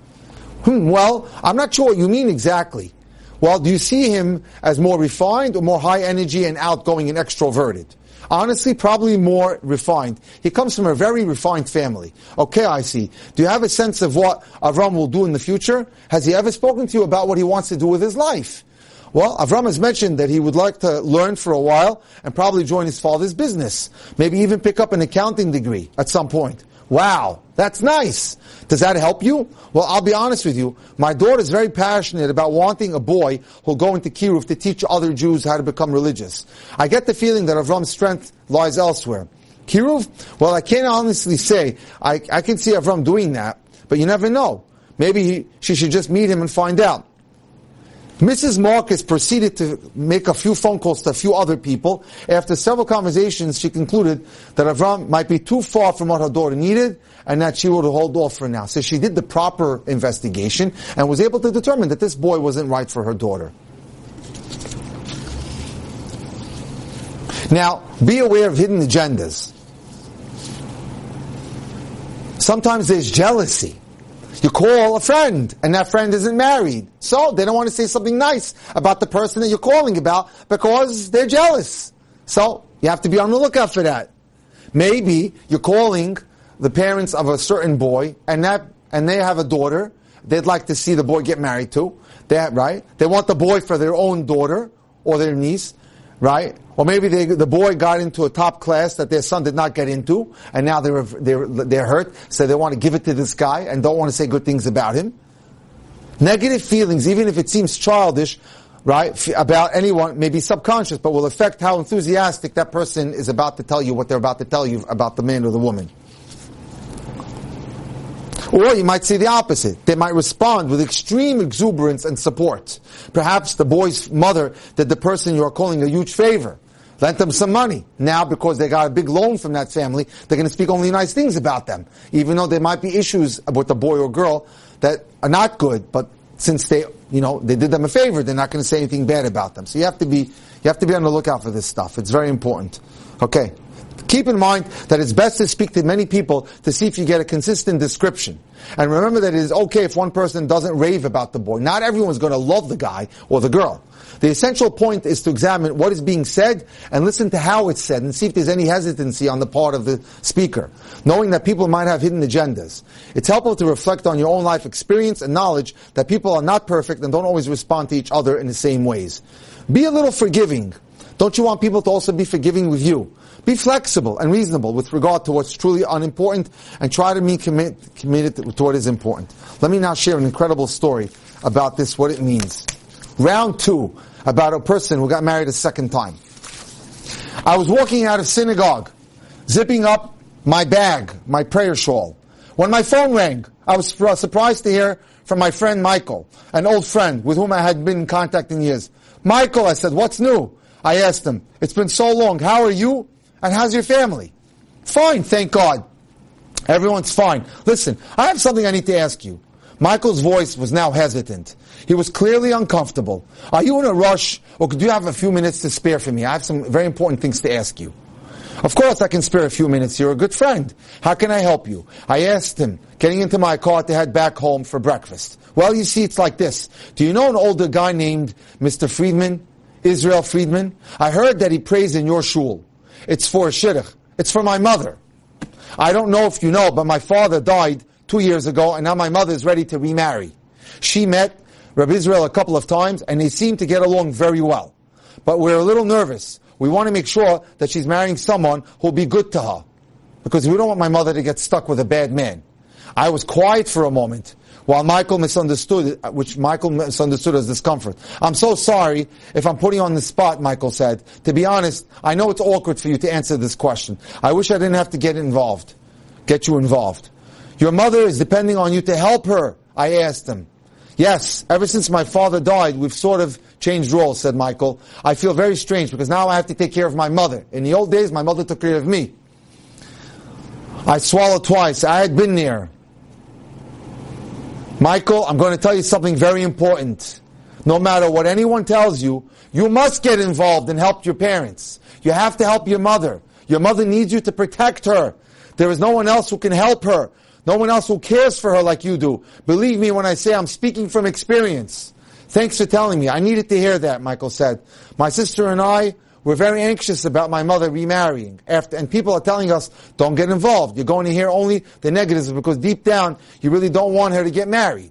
S2: Hmm, well, I'm not sure what you mean exactly. Well, do you see him as more refined or more high energy and outgoing and extroverted? Honestly, probably more refined. He comes from a very refined family. Okay, I see. Do you have a sense of what Avram will do in the future? Has he ever spoken to you about what he wants to do with his life? Well, Avram has mentioned that he would like to learn for a while and probably join his father's business. Maybe even pick up an accounting degree at some point. Wow, that's nice. Does that help you? Well, I'll be honest with you. My daughter is very passionate about wanting a boy who'll go into Kiruv to teach other Jews how to become religious. I get the feeling that Avram's strength lies elsewhere. Kiruv? Well, I can't honestly say. I, I can see Avram doing that, but you never know. Maybe he, she should just meet him and find out. Mrs. Marcus proceeded to make a few phone calls to a few other people. After several conversations, she concluded that Avram might be too far from what her daughter needed and that she would hold off for now. So she did the proper investigation and was able to determine that this boy wasn't right for her daughter. Now, be aware of hidden agendas. Sometimes there's jealousy. You call a friend, and that friend isn't married. So they don't want to say something nice about the person that you're calling about because they're jealous. So you have to be on the lookout for that. Maybe you're calling the parents of a certain boy, and that and they have a daughter. They'd like to see the boy get married to. That right? They want the boy for their own daughter or their niece, right? Or maybe they, the boy got into a top class that their son did not get into, and now they're, they're, they're hurt, so they want to give it to this guy and don't want to say good things about him. Negative feelings, even if it seems childish, right, about anyone, may be subconscious, but will affect how enthusiastic that person is about to tell you what they're about to tell you about the man or the woman. Or you might say the opposite. They might respond with extreme exuberance and support. Perhaps the boy's mother did the person you are calling a huge favor. Lent them some money. Now, because they got a big loan from that family, they're going to speak only nice things about them. Even though there might be issues with the boy or girl that are not good, but since they, you know, they did them a favor, they're not going to say anything bad about them. So you have to be, you have to be on the lookout for this stuff. It's very important. Okay. Keep in mind that it's best to speak to many people to see if you get a consistent description. And remember that it is okay if one person doesn't rave about the boy. Not everyone's going to love the guy or the girl. The essential point is to examine what is being said and listen to how it's said and see if there's any hesitancy on the part of the speaker, knowing that people might have hidden agendas. It's helpful to reflect on your own life experience and knowledge that people are not perfect and don't always respond to each other in the same ways. Be a little forgiving. Don't you want people to also be forgiving with you? Be flexible and reasonable with regard to what's truly unimportant and try to be commit, committed to what is important. Let me now share an incredible story about this, what it means. Round two, about a person who got married a second time. I was walking out of synagogue, zipping up my bag, my prayer shawl, when my phone rang. I was surprised to hear from my friend Michael, an old friend with whom I had been in contact in years. Michael, I said, what's new? I asked him, it's been so long, how are you? And how's your family? Fine, thank God. Everyone's fine. Listen, I have something I need to ask you. Michael's voice was now hesitant. He was clearly uncomfortable. Are you in a rush, or could you have a few minutes to spare for me? I have some very important things to ask you. Of course I can spare a few minutes. You're a good friend. How can I help you? I asked him, getting into my car to head back home for breakfast. Well, you see, it's like this. Do you know an older guy named Mr. Friedman? Israel Friedman? I heard that he prays in your shul. It's for a shidduch. It's for my mother. I don't know if you know, but my father died two years ago, and now my mother is ready to remarry. She met Rabbi Israel a couple of times, and they seem to get along very well. but we're a little nervous. We want to make sure that she's marrying someone who'll be good to her. Because we don't want my mother to get stuck with a bad man. I was quiet for a moment while Michael misunderstood, which Michael misunderstood as discomfort. I'm so sorry if I'm putting you on the spot, Michael said. To be honest, I know it's awkward for you to answer this question. I wish I didn't have to get involved, get you involved. Your mother is depending on you to help her, I asked him. Yes, ever since my father died, we've sort of changed roles, said Michael. I feel very strange because now I have to take care of my mother. In the old days, my mother took care of me. I swallowed twice. I had been there. Michael, I'm going to tell you something very important. No matter what anyone tells you, you must get involved and help your parents. You have to help your mother. Your mother needs you to protect her. There is no one else who can help her. No one else who cares for her like you do. Believe me when I say I'm speaking from experience. Thanks for telling me. I needed to hear that, Michael said. My sister and I were very anxious about my mother remarrying. After, and people are telling us, don't get involved. You're going to hear only the negatives because deep down, you really don't want her to get married.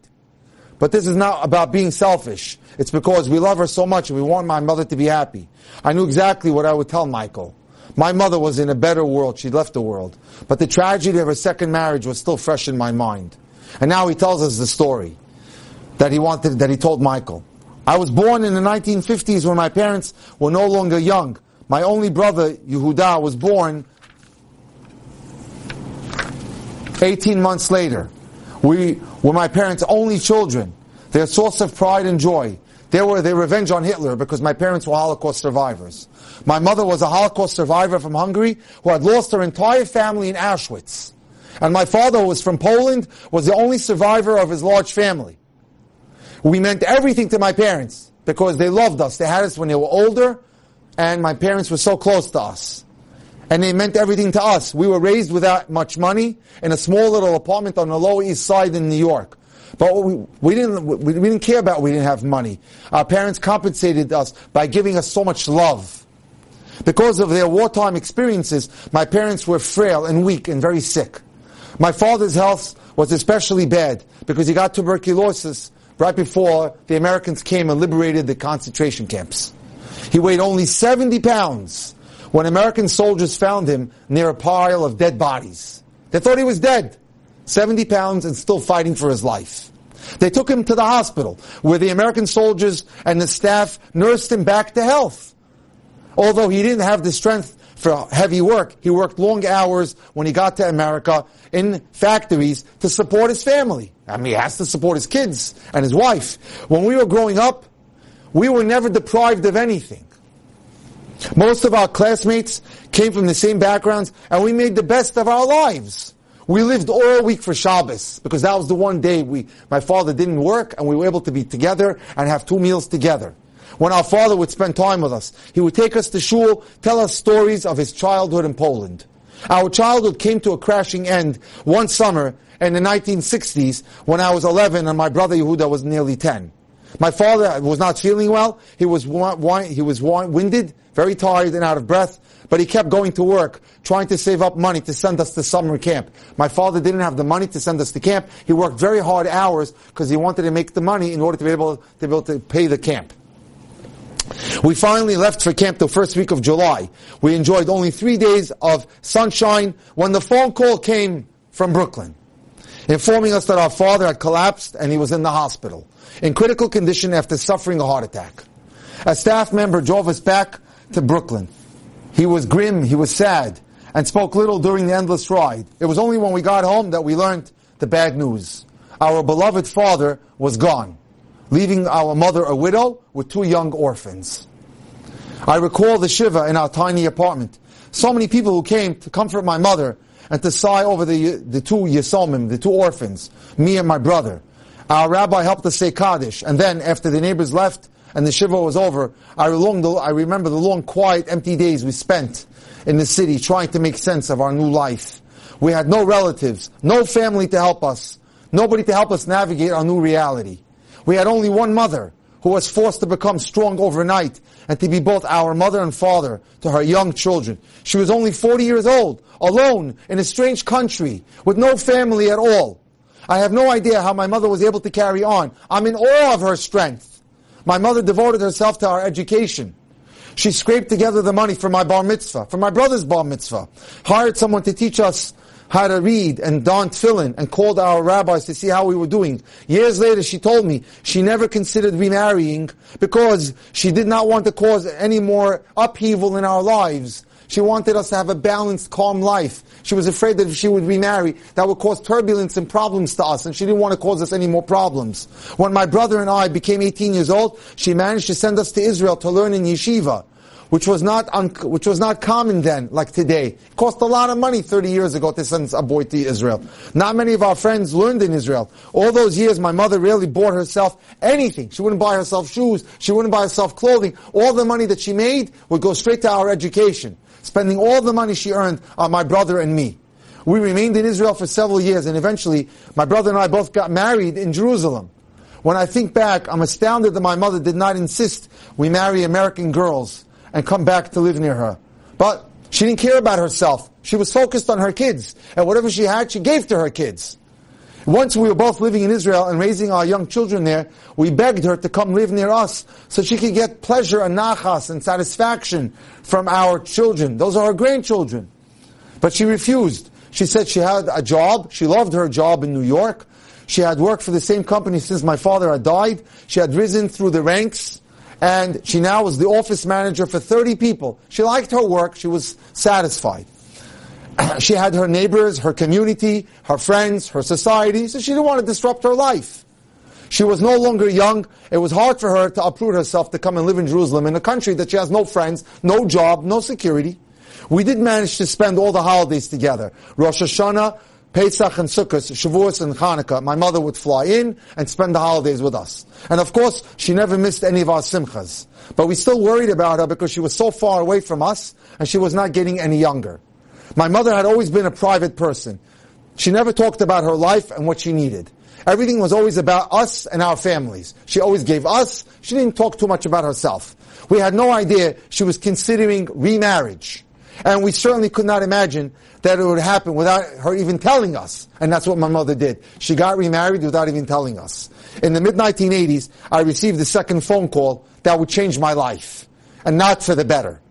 S2: But this is not about being selfish. It's because we love her so much and we want my mother to be happy. I knew exactly what I would tell Michael. My mother was in a better world. She left the world. But the tragedy of her second marriage was still fresh in my mind. And now he tells us the story that he wanted, that he told Michael. I was born in the 1950s when my parents were no longer young. My only brother, Yehuda, was born 18 months later. We were my parents' only children, their source of pride and joy. They were their revenge on Hitler because my parents were Holocaust survivors. My mother was a Holocaust survivor from Hungary who had lost her entire family in Auschwitz. And my father, who was from Poland, was the only survivor of his large family. We meant everything to my parents because they loved us. They had us when they were older, and my parents were so close to us. And they meant everything to us. We were raised without much money in a small little apartment on the Lower East Side in New York. But we, we, didn't, we, we didn't care about we didn't have money. Our parents compensated us by giving us so much love. Because of their wartime experiences, my parents were frail and weak and very sick. My father's health was especially bad because he got tuberculosis right before the Americans came and liberated the concentration camps. He weighed only 70 pounds when American soldiers found him near a pile of dead bodies. They thought he was dead. 70 pounds and still fighting for his life. They took him to the hospital where the American soldiers and the staff nursed him back to health. Although he didn't have the strength for heavy work, he worked long hours when he got to America in factories to support his family. I mean, he has to support his kids and his wife. When we were growing up, we were never deprived of anything. Most of our classmates came from the same backgrounds, and we made the best of our lives. We lived all week for Shabbos, because that was the one day we, my father didn't work, and we were able to be together and have two meals together. When our father would spend time with us, he would take us to shul, tell us stories of his childhood in Poland. Our childhood came to a crashing end one summer in the 1960s when I was 11 and my brother Yehuda was nearly 10. My father was not feeling well. He was he was winded, very tired and out of breath, but he kept going to work, trying to save up money to send us to summer camp. My father didn't have the money to send us to camp. He worked very hard hours because he wanted to make the money in order to be able to be able to pay the camp. We finally left for camp the first week of July. We enjoyed only three days of sunshine when the phone call came from Brooklyn informing us that our father had collapsed and he was in the hospital, in critical condition after suffering a heart attack. A staff member drove us back to Brooklyn. He was grim, he was sad, and spoke little during the endless ride. It was only when we got home that we learned the bad news. Our beloved father was gone, leaving our mother a widow with two young orphans. I recall the Shiva in our tiny apartment. So many people who came to comfort my mother and to sigh over the, the two Yisomim, the two orphans, me and my brother. Our rabbi helped us say Kaddish, and then after the neighbors left and the Shiva was over, I, I remember the long, quiet, empty days we spent in the city trying to make sense of our new life. We had no relatives, no family to help us, nobody to help us navigate our new reality. We had only one mother, who was forced to become strong overnight and to be both our mother and father to her young children. She was only 40 years old, alone in a strange country, with no family at all. I have no idea how my mother was able to carry on. I'm in awe of her strength. My mother devoted herself to our education. She scraped together the money for my bar mitzvah, for my brother's bar mitzvah, hired someone to teach us how to read and don tefillin and called our rabbis to see how we were doing. Years later, she told me she never considered remarrying because she did not want to cause any more upheaval in our lives. She wanted us to have a balanced, calm life. She was afraid that if she would remarry, that would cause turbulence and problems to us, and she didn't want to cause us any more problems. When my brother and I became 18 years old, she managed to send us to Israel to learn in yeshiva which was not which was not common then, like today. It cost a lot of money 30 years ago to send a boy to Israel. Not many of our friends learned in Israel. All those years, my mother rarely bought herself anything. She wouldn't buy herself shoes. She wouldn't buy herself clothing. All the money that she made would go straight to our education, spending all the money she earned on my brother and me. We remained in Israel for several years, and eventually, my brother and I both got married in Jerusalem. When I think back, I'm astounded that my mother did not insist we marry American girls and come back to live near her. But she didn't care about herself. She was focused on her kids. And whatever she had, she gave to her kids. Once we were both living in Israel and raising our young children there, we begged her to come live near us so she could get pleasure and nachas and satisfaction from our children. Those are her grandchildren. But she refused. She said she had a job. She loved her job in New York. She had worked for the same company since my father had died. She had risen through the ranks and she now was the office manager for 30 people. She liked her work, she was satisfied. she had her neighbors, her community, her friends, her society, so she didn't want to disrupt her life. She was no longer young. It was hard for her to uproot herself to come and live in Jerusalem in a country that she has no friends, no job, no security. We did manage to spend all the holidays together. Rosh Hashanah, Pesach and Sukkot, Shavuos and Hanukkah, my mother would fly in and spend the holidays with us. And of course, she never missed any of our simchas. But we still worried about her because she was so far away from us and she was not getting any younger. My mother had always been a private person. She never talked about her life and what she needed. Everything was always about us and our families. She always gave us. She didn't talk too much about herself. We had no idea she was considering remarriage. And we certainly could not imagine that it would happen without her even telling us. And that's what my mother did. She got remarried without even telling us. In the mid 1980s, I received the second phone call that would change my life. And not for the better.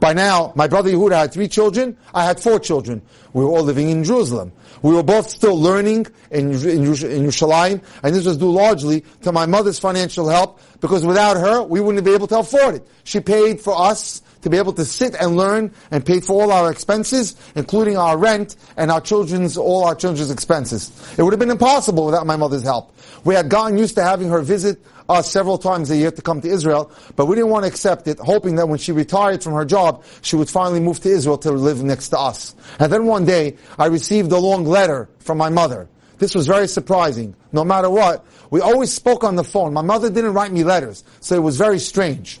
S2: By now, my brother Yehuda had three children. I had four children. We were all living in Jerusalem. We were both still learning in, in, in Yerushalayim, and this was due largely to my mother's financial help, because without her, we wouldn't be able to afford it. She paid for us to be able to sit and learn and pay for all our expenses, including our rent and our children's, all our children's expenses. It would have been impossible without my mother's help. We had gotten used to having her visit us several times a year to come to Israel, but we didn't want to accept it, hoping that when she retired from her job, she would finally move to Israel to live next to us. And then one day, I received a long letter from my mother. This was very surprising. No matter what, we always spoke on the phone. My mother didn't write me letters, so it was very strange.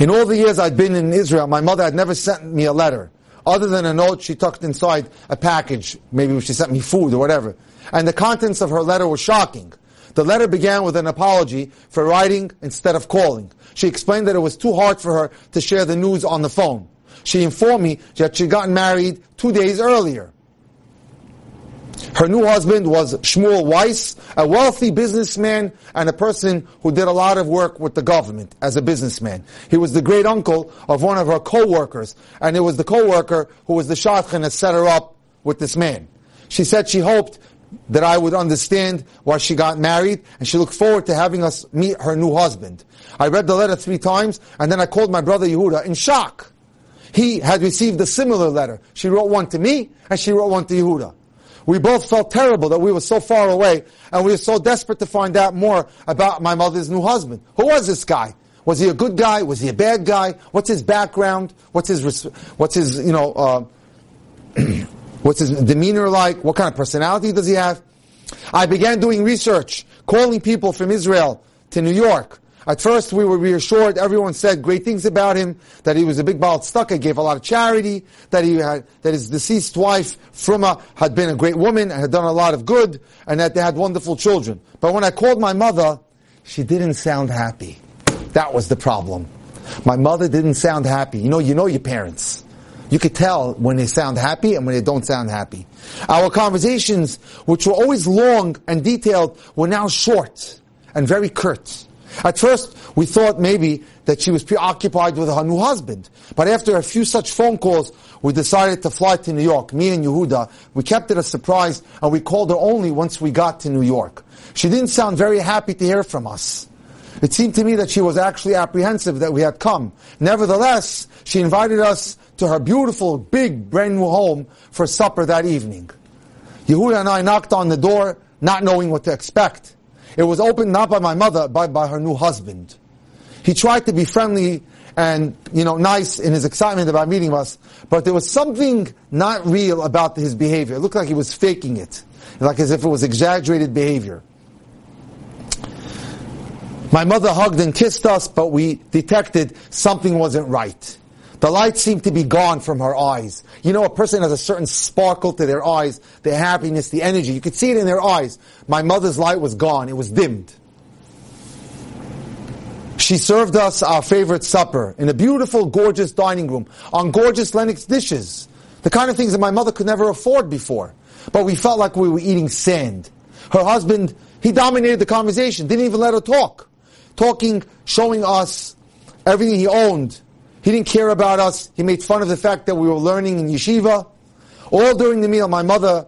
S2: In all the years I'd been in Israel, my mother had never sent me a letter, other than a note she tucked inside a package. Maybe she sent me food or whatever. And the contents of her letter were shocking. The letter began with an apology for writing instead of calling. She explained that it was too hard for her to share the news on the phone. She informed me that she'd gotten married two days earlier. Her new husband was Shmuel Weiss, a wealthy businessman and a person who did a lot of work with the government as a businessman. He was the great uncle of one of her co-workers, and it was the co-worker who was the shadchan that set her up with this man. She said she hoped that I would understand why she got married, and she looked forward to having us meet her new husband. I read the letter three times, and then I called my brother Yehuda in shock. He had received a similar letter. She wrote one to me, and she wrote one to Yehuda. We both felt terrible that we were so far away, and we were so desperate to find out more about my mother's new husband. Who was this guy? Was he a good guy? Was he a bad guy? What's his background? What's his, what's his, you know, uh, what's his demeanor like? What kind of personality does he have? I began doing research, calling people from Israel to New York, at first, we were reassured. Everyone said great things about him. That he was a big baal tzedakah, gave a lot of charity. That he had, that his deceased wife Fruma had been a great woman and had done a lot of good, and that they had wonderful children. But when I called my mother, she didn't sound happy. That was the problem. My mother didn't sound happy. You know, you know your parents. You could tell when they sound happy and when they don't sound happy. Our conversations, which were always long and detailed, were now short and very curt. At first, we thought maybe that she was preoccupied with her new husband. But after a few such phone calls, we decided to fly to New York, me and Yehuda. We kept it a surprise, and we called her only once we got to New York. She didn't sound very happy to hear from us. It seemed to me that she was actually apprehensive that we had come. Nevertheless, she invited us to her beautiful, big, brand new home for supper that evening. Yehuda and I knocked on the door, not knowing what to expect. It was opened not by my mother, but by her new husband. He tried to be friendly and, you know, nice in his excitement about meeting us, but there was something not real about his behavior. It looked like he was faking it. Like as if it was exaggerated behavior. My mother hugged and kissed us, but we detected something wasn't right. The light seemed to be gone from her eyes. You know, a person has a certain sparkle to their eyes, their happiness, the energy. You could see it in their eyes. My mother's light was gone. It was dimmed. She served us our favorite supper in a beautiful, gorgeous dining room on gorgeous Lenox dishes. The kind of things that my mother could never afford before. But we felt like we were eating sand. Her husband, he dominated the conversation, didn't even let her talk. Talking, showing us everything he owned, he didn't care about us. He made fun of the fact that we were learning in yeshiva. All during the meal, my mother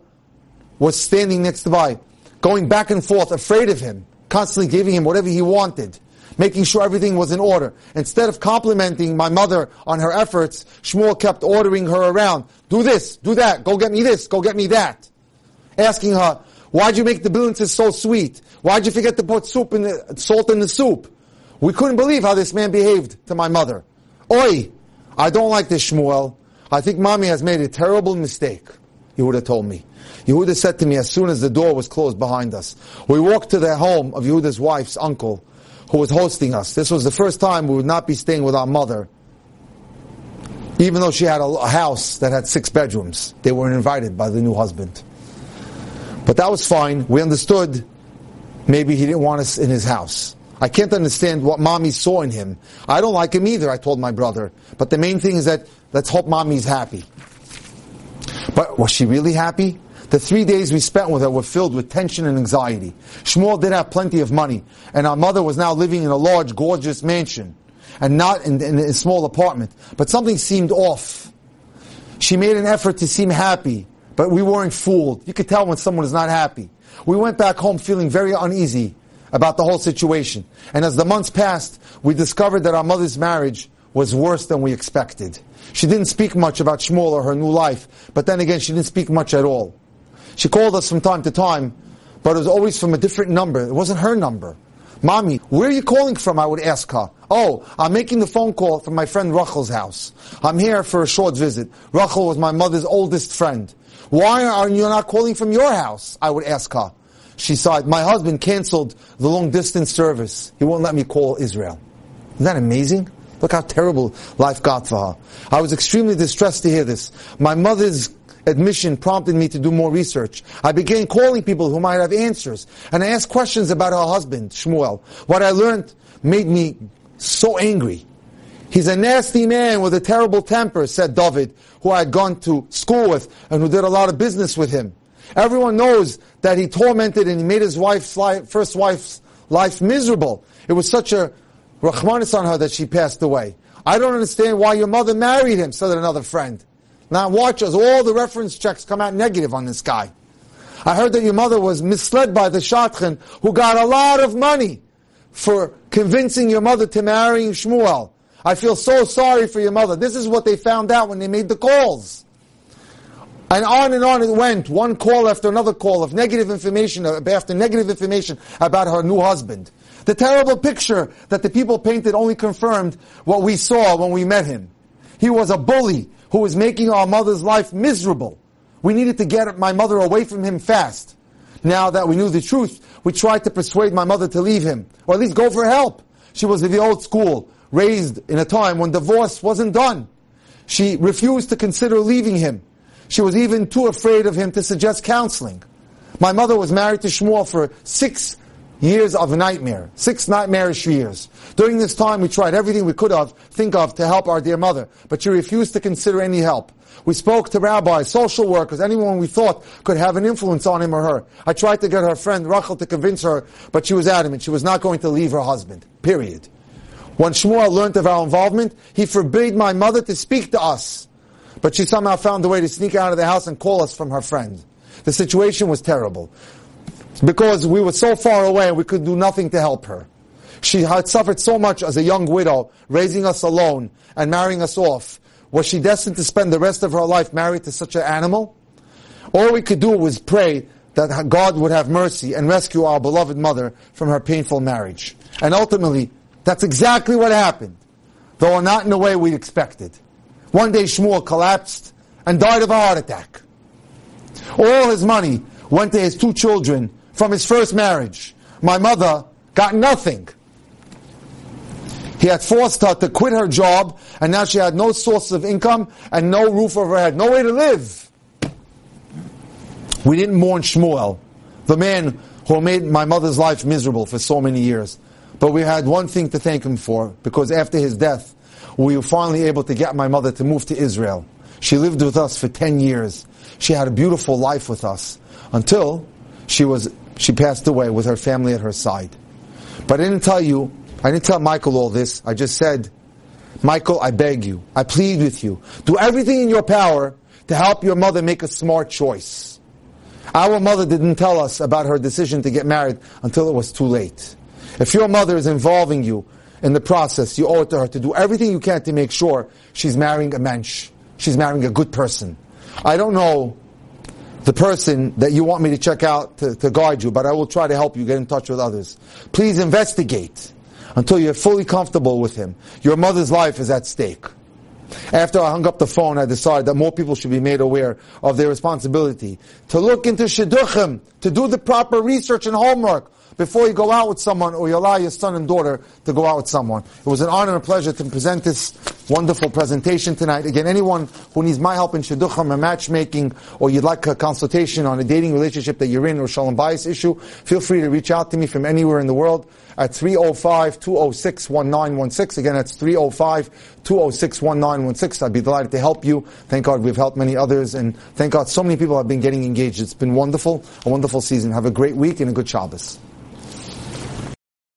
S2: was standing next to by, going back and forth, afraid of him, constantly giving him whatever he wanted, making sure everything was in order. Instead of complimenting my mother on her efforts, Shmuel kept ordering her around. Do this, do that, go get me this, go get me that. Asking her, why'd you make the blintzes so sweet? Why'd you forget to put soup in the, salt in the soup? We couldn't believe how this man behaved to my mother. Oi, I don't like this Shmuel. I think mommy has made a terrible mistake. Yehuda told me. Yehuda said to me as soon as the door was closed behind us. We walked to the home of Yehuda's wife's uncle, who was hosting us. This was the first time we would not be staying with our mother, even though she had a house that had six bedrooms. They weren't invited by the new husband. But that was fine. We understood maybe he didn't want us in his house. I can't understand what mommy saw in him. I don't like him either, I told my brother. But the main thing is that let's hope mommy's happy. But was she really happy? The three days we spent with her were filled with tension and anxiety. Shmuel did have plenty of money, and our mother was now living in a large, gorgeous mansion, and not in, in a small apartment. But something seemed off. She made an effort to seem happy, but we weren't fooled. You could tell when someone is not happy. We went back home feeling very uneasy about the whole situation. And as the months passed, we discovered that our mother's marriage was worse than we expected. She didn't speak much about Shmuel or her new life, but then again, she didn't speak much at all. She called us from time to time, but it was always from a different number. It wasn't her number. Mommy, where are you calling from? I would ask her. Oh, I'm making the phone call from my friend Rachel's house. I'm here for a short visit. Rachel was my mother's oldest friend. Why are you not calling from your house? I would ask her. She sighed, my husband canceled the long distance service. He won't let me call Israel. Isn't that amazing? Look how terrible life got for her. I was extremely distressed to hear this. My mother's admission prompted me to do more research. I began calling people who might have answers, and I asked questions about her husband, Shmuel. What I learned made me so angry. He's a nasty man with a terrible temper, said David, who I had gone to school with and who did a lot of business with him. Everyone knows that he tormented and he made his wife's life, first wife's life miserable. It was such a rahmanis on her that she passed away. I don't understand why your mother married him, said another friend. Now watch as all the reference checks come out negative on this guy. I heard that your mother was misled by the shadchan who got a lot of money for convincing your mother to marry Shmuel. I feel so sorry for your mother. This is what they found out when they made the calls. And on and on it went, one call after another call of negative information uh, after negative information about her new husband. The terrible picture that the people painted only confirmed what we saw when we met him. He was a bully who was making our mother's life miserable. We needed to get my mother away from him fast. Now that we knew the truth, we tried to persuade my mother to leave him, or at least go for help. She was of the old school, raised in a time when divorce wasn't done. She refused to consider leaving him. She was even too afraid of him to suggest counseling. My mother was married to Shmuel for six years of nightmare, six nightmarish years. During this time, we tried everything we could have, think of to help our dear mother, but she refused to consider any help. We spoke to rabbis, social workers, anyone we thought could have an influence on him or her. I tried to get her friend Rachel to convince her, but she was adamant. She was not going to leave her husband. Period. When Shmuel learned of our involvement, he forbade my mother to speak to us. But she somehow found a way to sneak out of the house and call us from her friend. The situation was terrible. Because we were so far away, and we could do nothing to help her. She had suffered so much as a young widow, raising us alone and marrying us off. Was she destined to spend the rest of her life married to such an animal? All we could do was pray that God would have mercy and rescue our beloved mother from her painful marriage. And ultimately, that's exactly what happened, though not in the way we expected. One day Shmuel collapsed and died of a heart attack. All his money went to his two children from his first marriage. My mother got nothing. He had forced her to quit her job, and now she had no source of income and no roof over her head, no way to live. We didn't mourn Shmuel, the man who made my mother's life miserable for so many years. But we had one thing to thank him for, because after his death, we were finally able to get my mother to move to Israel. She lived with us for 10 years. She had a beautiful life with us until she was, she passed away with her family at her side. But I didn't tell you I didn't tell Michael all this. I just said, Michael, I beg you, I plead with you, do everything in your power to help your mother make a smart choice. Our mother didn't tell us about her decision to get married until it was too late. If your mother is involving you in the process, you owe it to her to do everything you can to make sure she's marrying a mensch. She's marrying a good person. I don't know the person that you want me to check out to, to guide you, but I will try to help you get in touch with others. Please investigate until you're fully comfortable with him. Your mother's life is at stake. After I hung up the phone, I decided that more people should be made aware of their responsibility to look into shidduchim, to do the proper research and homework before you go out with someone or you allow your son and daughter to go out with someone. It was an honor and a pleasure to present this wonderful presentation tonight. Again, anyone who needs my help in shidduchim and matchmaking or you'd like a consultation on a dating relationship that you're in or shalom bayis issue, feel free to reach out to me from anywhere in the world at 305-206-1916. Again, that's 305-206-1916. I'd be delighted to help you. Thank God we've helped many others, and thank God so many people have been getting engaged. It's been wonderful, a wonderful season. Have a great week and a good Shabbos.